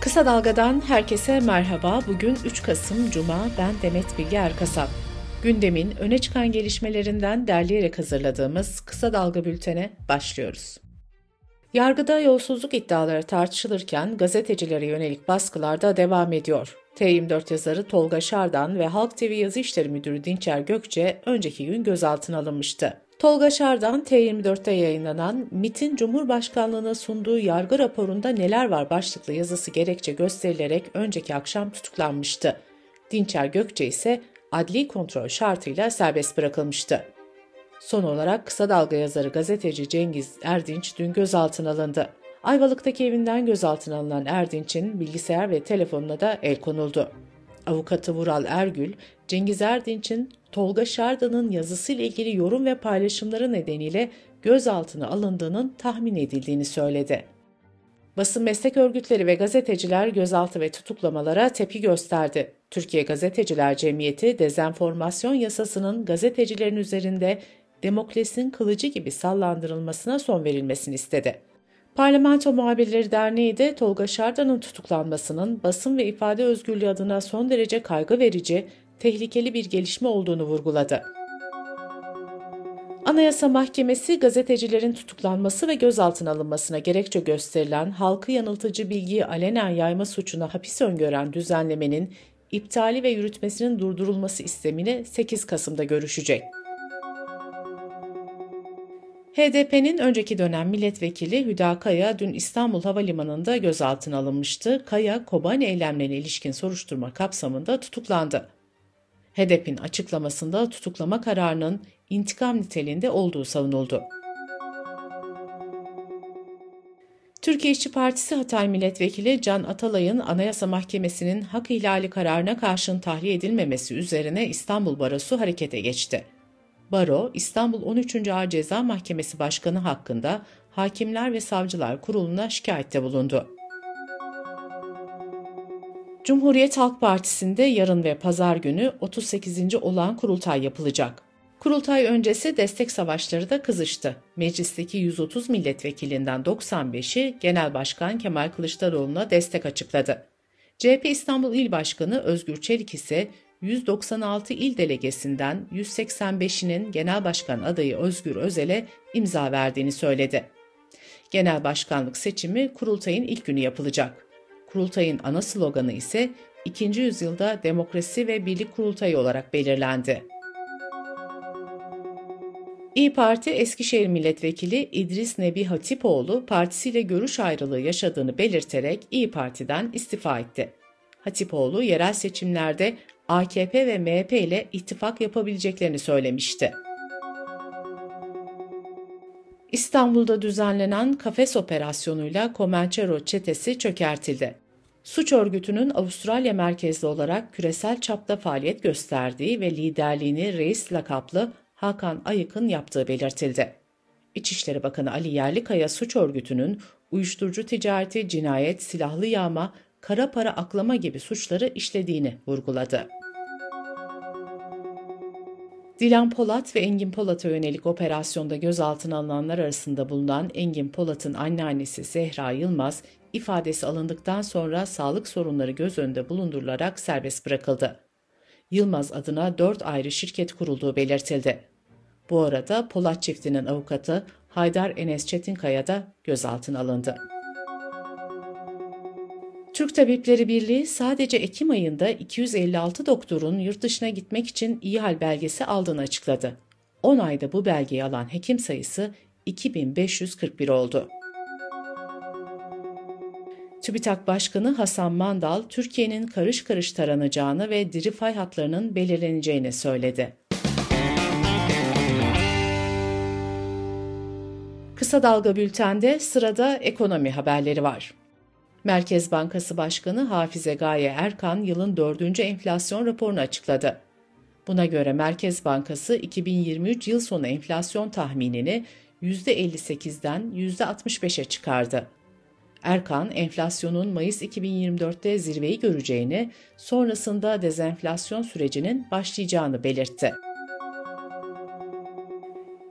Kısa Dalga'dan herkese merhaba. Bugün 3 Kasım Cuma. Ben Demet Bilge Erkasap. Gündemin öne çıkan gelişmelerinden derleyerek hazırladığımız Kısa Dalga bültene başlıyoruz. Yargıda yolsuzluk iddiaları tartışılırken gazetecilere yönelik baskılar da devam ediyor. T24 yazarı Tolga Şardan ve Halk TV Yazı İşleri Müdürü Dinçer Gökçe önceki gün gözaltına alınmıştı. Tolga Şardan T24'te yayınlanan MIT'in Cumhurbaşkanlığına sunduğu yargı raporunda neler var başlıklı yazısı gerekçe gösterilerek önceki akşam tutuklanmıştı. Dinçer Gökçe ise adli kontrol şartıyla serbest bırakılmıştı. Son olarak kısa dalga yazarı gazeteci Cengiz Erdinç dün gözaltına alındı. Ayvalık'taki evinden gözaltına alınan Erdinç'in bilgisayar ve telefonuna da el konuldu. Avukatı Vural Ergül, Cengiz Erdinç'in Tolga Şardan'ın yazısıyla ilgili yorum ve paylaşımları nedeniyle gözaltına alındığının tahmin edildiğini söyledi. Basın meslek örgütleri ve gazeteciler gözaltı ve tutuklamalara tepki gösterdi. Türkiye Gazeteciler Cemiyeti dezenformasyon yasasının gazetecilerin üzerinde demokrasinin kılıcı gibi sallandırılmasına son verilmesini istedi. Parlamento Muhabirleri Derneği de Tolga Şardan'ın tutuklanmasının basın ve ifade özgürlüğü adına son derece kaygı verici, tehlikeli bir gelişme olduğunu vurguladı. Anayasa Mahkemesi gazetecilerin tutuklanması ve gözaltına alınmasına gerekçe gösterilen halkı yanıltıcı bilgiyi alenen yayma suçuna hapis öngören düzenlemenin iptali ve yürütmesinin durdurulması istemini 8 Kasım'da görüşecek. HDP'nin önceki dönem milletvekili Hüda Kaya dün İstanbul Havalimanı'nda gözaltına alınmıştı. Kaya, Kobani eylemlerine ilişkin soruşturma kapsamında tutuklandı. HDP'nin açıklamasında tutuklama kararının intikam niteliğinde olduğu savunuldu. Türkiye İşçi Partisi Hatay Milletvekili Can Atalay'ın Anayasa Mahkemesi'nin hak ihlali kararına karşın tahliye edilmemesi üzerine İstanbul Barosu harekete geçti. Baro, İstanbul 13. Ağır Ceza Mahkemesi Başkanı hakkında Hakimler ve Savcılar Kurulu'na şikayette bulundu. Cumhuriyet Halk Partisi'nde yarın ve pazar günü 38. olan kurultay yapılacak. Kurultay öncesi destek savaşları da kızıştı. Meclisteki 130 milletvekilinden 95'i Genel Başkan Kemal Kılıçdaroğlu'na destek açıkladı. CHP İstanbul İl Başkanı Özgür Çelik ise 196 il delegesinden 185'inin genel başkan adayı Özgür Özel'e imza verdiğini söyledi. Genel başkanlık seçimi kurultayın ilk günü yapılacak. Kurultayın ana sloganı ise 2. yüzyılda demokrasi ve birlik kurultayı olarak belirlendi. İyi Parti Eskişehir Milletvekili İdris Nebi Hatipoğlu partisiyle görüş ayrılığı yaşadığını belirterek İyi Parti'den istifa etti. Hatipoğlu yerel seçimlerde AKP ve MHP ile ittifak yapabileceklerini söylemişti. İstanbul'da düzenlenen kafes operasyonuyla Comanchero çetesi çökertildi. Suç örgütünün Avustralya merkezli olarak küresel çapta faaliyet gösterdiği ve liderliğini reis lakaplı Hakan Ayık'ın yaptığı belirtildi. İçişleri Bakanı Ali Yerlikaya suç örgütünün uyuşturucu ticareti, cinayet, silahlı yağma, kara para aklama gibi suçları işlediğini vurguladı. Dilan Polat ve Engin Polat'a yönelik operasyonda gözaltına alınanlar arasında bulunan Engin Polat'ın anneannesi Zehra Yılmaz, ifadesi alındıktan sonra sağlık sorunları göz önünde bulundurularak serbest bırakıldı. Yılmaz adına dört ayrı şirket kurulduğu belirtildi. Bu arada Polat çiftinin avukatı Haydar Enes Çetinkaya da gözaltına alındı. Türk Tabipleri Birliği sadece Ekim ayında 256 doktorun yurt dışına gitmek için iyi hal belgesi aldığını açıkladı. 10 ayda bu belgeyi alan hekim sayısı 2541 oldu. TÜBİTAK Başkanı Hasan Mandal, Türkiye'nin karış karış taranacağını ve diri fay hatlarının belirleneceğini söyledi. Kısa Dalga Bülten'de sırada ekonomi haberleri var. Merkez Bankası Başkanı Hafize Gaye Erkan yılın dördüncü enflasyon raporunu açıkladı. Buna göre Merkez Bankası 2023 yıl sonu enflasyon tahminini %58'den %65'e çıkardı. Erkan, enflasyonun Mayıs 2024'te zirveyi göreceğini, sonrasında dezenflasyon sürecinin başlayacağını belirtti.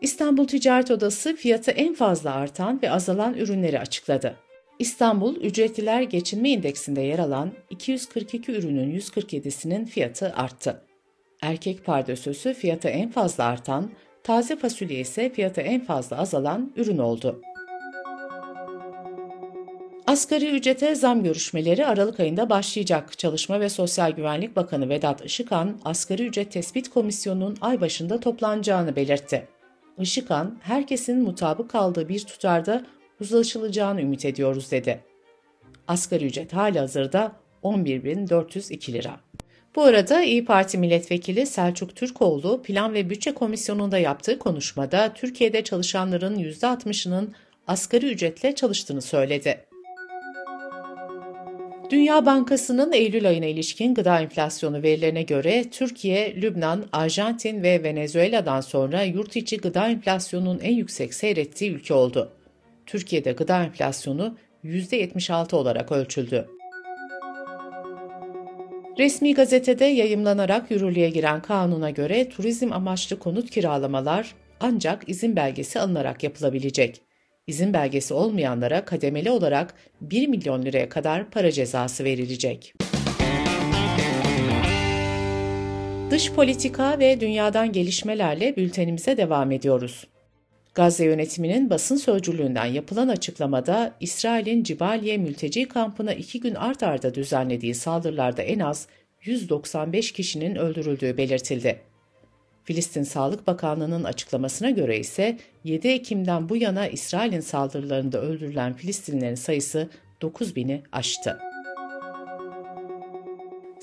İstanbul Ticaret Odası fiyatı en fazla artan ve azalan ürünleri açıkladı. İstanbul Ücretliler Geçinme İndeksinde yer alan 242 ürünün 147'sinin fiyatı arttı. Erkek pardösüsü fiyatı en fazla artan, taze fasulye ise fiyatı en fazla azalan ürün oldu. Asgari ücrete zam görüşmeleri Aralık ayında başlayacak. Çalışma ve Sosyal Güvenlik Bakanı Vedat Işıkhan, Asgari Ücret Tespit Komisyonu'nun ay başında toplanacağını belirtti. Işıkhan, herkesin mutabık kaldığı bir tutarda uzlaşılacağını ümit ediyoruz dedi. Asgari ücret hali hazırda 11.402 lira. Bu arada İyi Parti milletvekili Selçuk Türkoğlu Plan ve Bütçe Komisyonu'nda yaptığı konuşmada Türkiye'de çalışanların %60'ının asgari ücretle çalıştığını söyledi. Dünya Bankası'nın Eylül ayına ilişkin gıda enflasyonu verilerine göre Türkiye, Lübnan, Arjantin ve Venezuela'dan sonra yurt içi gıda enflasyonunun en yüksek seyrettiği ülke oldu. Türkiye'de gıda enflasyonu %76 olarak ölçüldü. Resmi gazetede yayımlanarak yürürlüğe giren kanuna göre turizm amaçlı konut kiralamalar ancak izin belgesi alınarak yapılabilecek. İzin belgesi olmayanlara kademeli olarak 1 milyon liraya kadar para cezası verilecek. Dış politika ve dünyadan gelişmelerle bültenimize devam ediyoruz. Gazze yönetiminin basın sözcülüğünden yapılan açıklamada İsrail'in Cibaliye mülteci kampına iki gün art arda düzenlediği saldırılarda en az 195 kişinin öldürüldüğü belirtildi. Filistin Sağlık Bakanlığı'nın açıklamasına göre ise 7 Ekim'den bu yana İsrail'in saldırılarında öldürülen Filistinlilerin sayısı 9000'i aştı.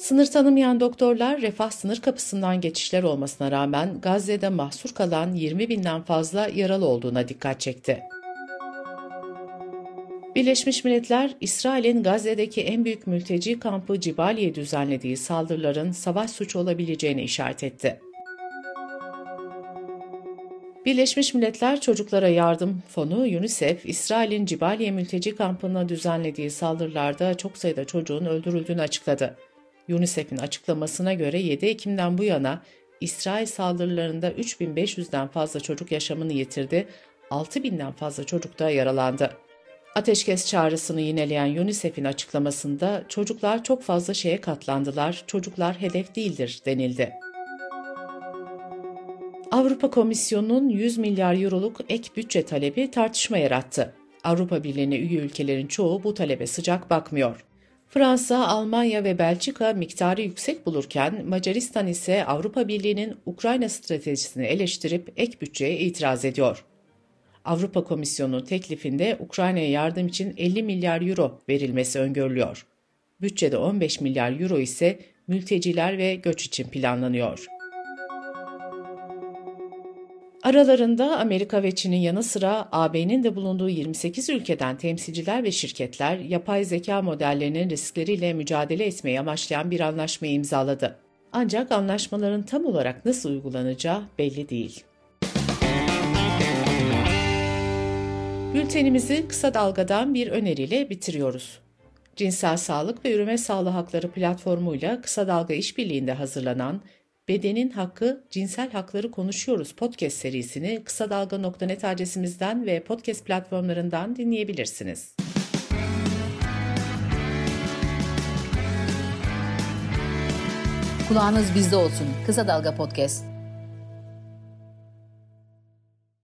Sınır tanımayan doktorlar refah sınır kapısından geçişler olmasına rağmen Gazze'de mahsur kalan 20 binden fazla yaralı olduğuna dikkat çekti. Birleşmiş Milletler, İsrail'in Gazze'deki en büyük mülteci kampı Cibali'ye düzenlediği saldırıların savaş suçu olabileceğini işaret etti. Birleşmiş Milletler Çocuklara Yardım Fonu UNICEF, İsrail'in Cibaliye mülteci kampına düzenlediği saldırılarda çok sayıda çocuğun öldürüldüğünü açıkladı. UNICEF'in açıklamasına göre 7 Ekim'den bu yana İsrail saldırılarında 3500'den fazla çocuk yaşamını yitirdi, 6000'den fazla çocuk da yaralandı. Ateşkes çağrısını yineleyen UNICEF'in açıklamasında çocuklar çok fazla şeye katlandılar, çocuklar hedef değildir denildi. Avrupa Komisyonu'nun 100 milyar euroluk ek bütçe talebi tartışma yarattı. Avrupa Birliği'ne üye ülkelerin çoğu bu talebe sıcak bakmıyor. Fransa, Almanya ve Belçika miktarı yüksek bulurken Macaristan ise Avrupa Birliği'nin Ukrayna stratejisini eleştirip ek bütçeye itiraz ediyor. Avrupa Komisyonu teklifinde Ukrayna'ya yardım için 50 milyar euro verilmesi öngörülüyor. Bütçede 15 milyar euro ise mülteciler ve göç için planlanıyor. Aralarında Amerika ve Çin'in yanı sıra AB'nin de bulunduğu 28 ülkeden temsilciler ve şirketler yapay zeka modellerinin riskleriyle mücadele etmeyi amaçlayan bir anlaşmayı imzaladı. Ancak anlaşmaların tam olarak nasıl uygulanacağı belli değil. Bültenimizi kısa dalgadan bir öneriyle bitiriyoruz. Cinsel Sağlık ve Üreme Sağlığı Hakları platformuyla kısa dalga işbirliğinde hazırlanan Bedenin Hakkı, Cinsel Hakları Konuşuyoruz podcast serisini kısa dalga.net adresimizden ve podcast platformlarından dinleyebilirsiniz. Kulağınız bizde olsun. Kısa Dalga Podcast.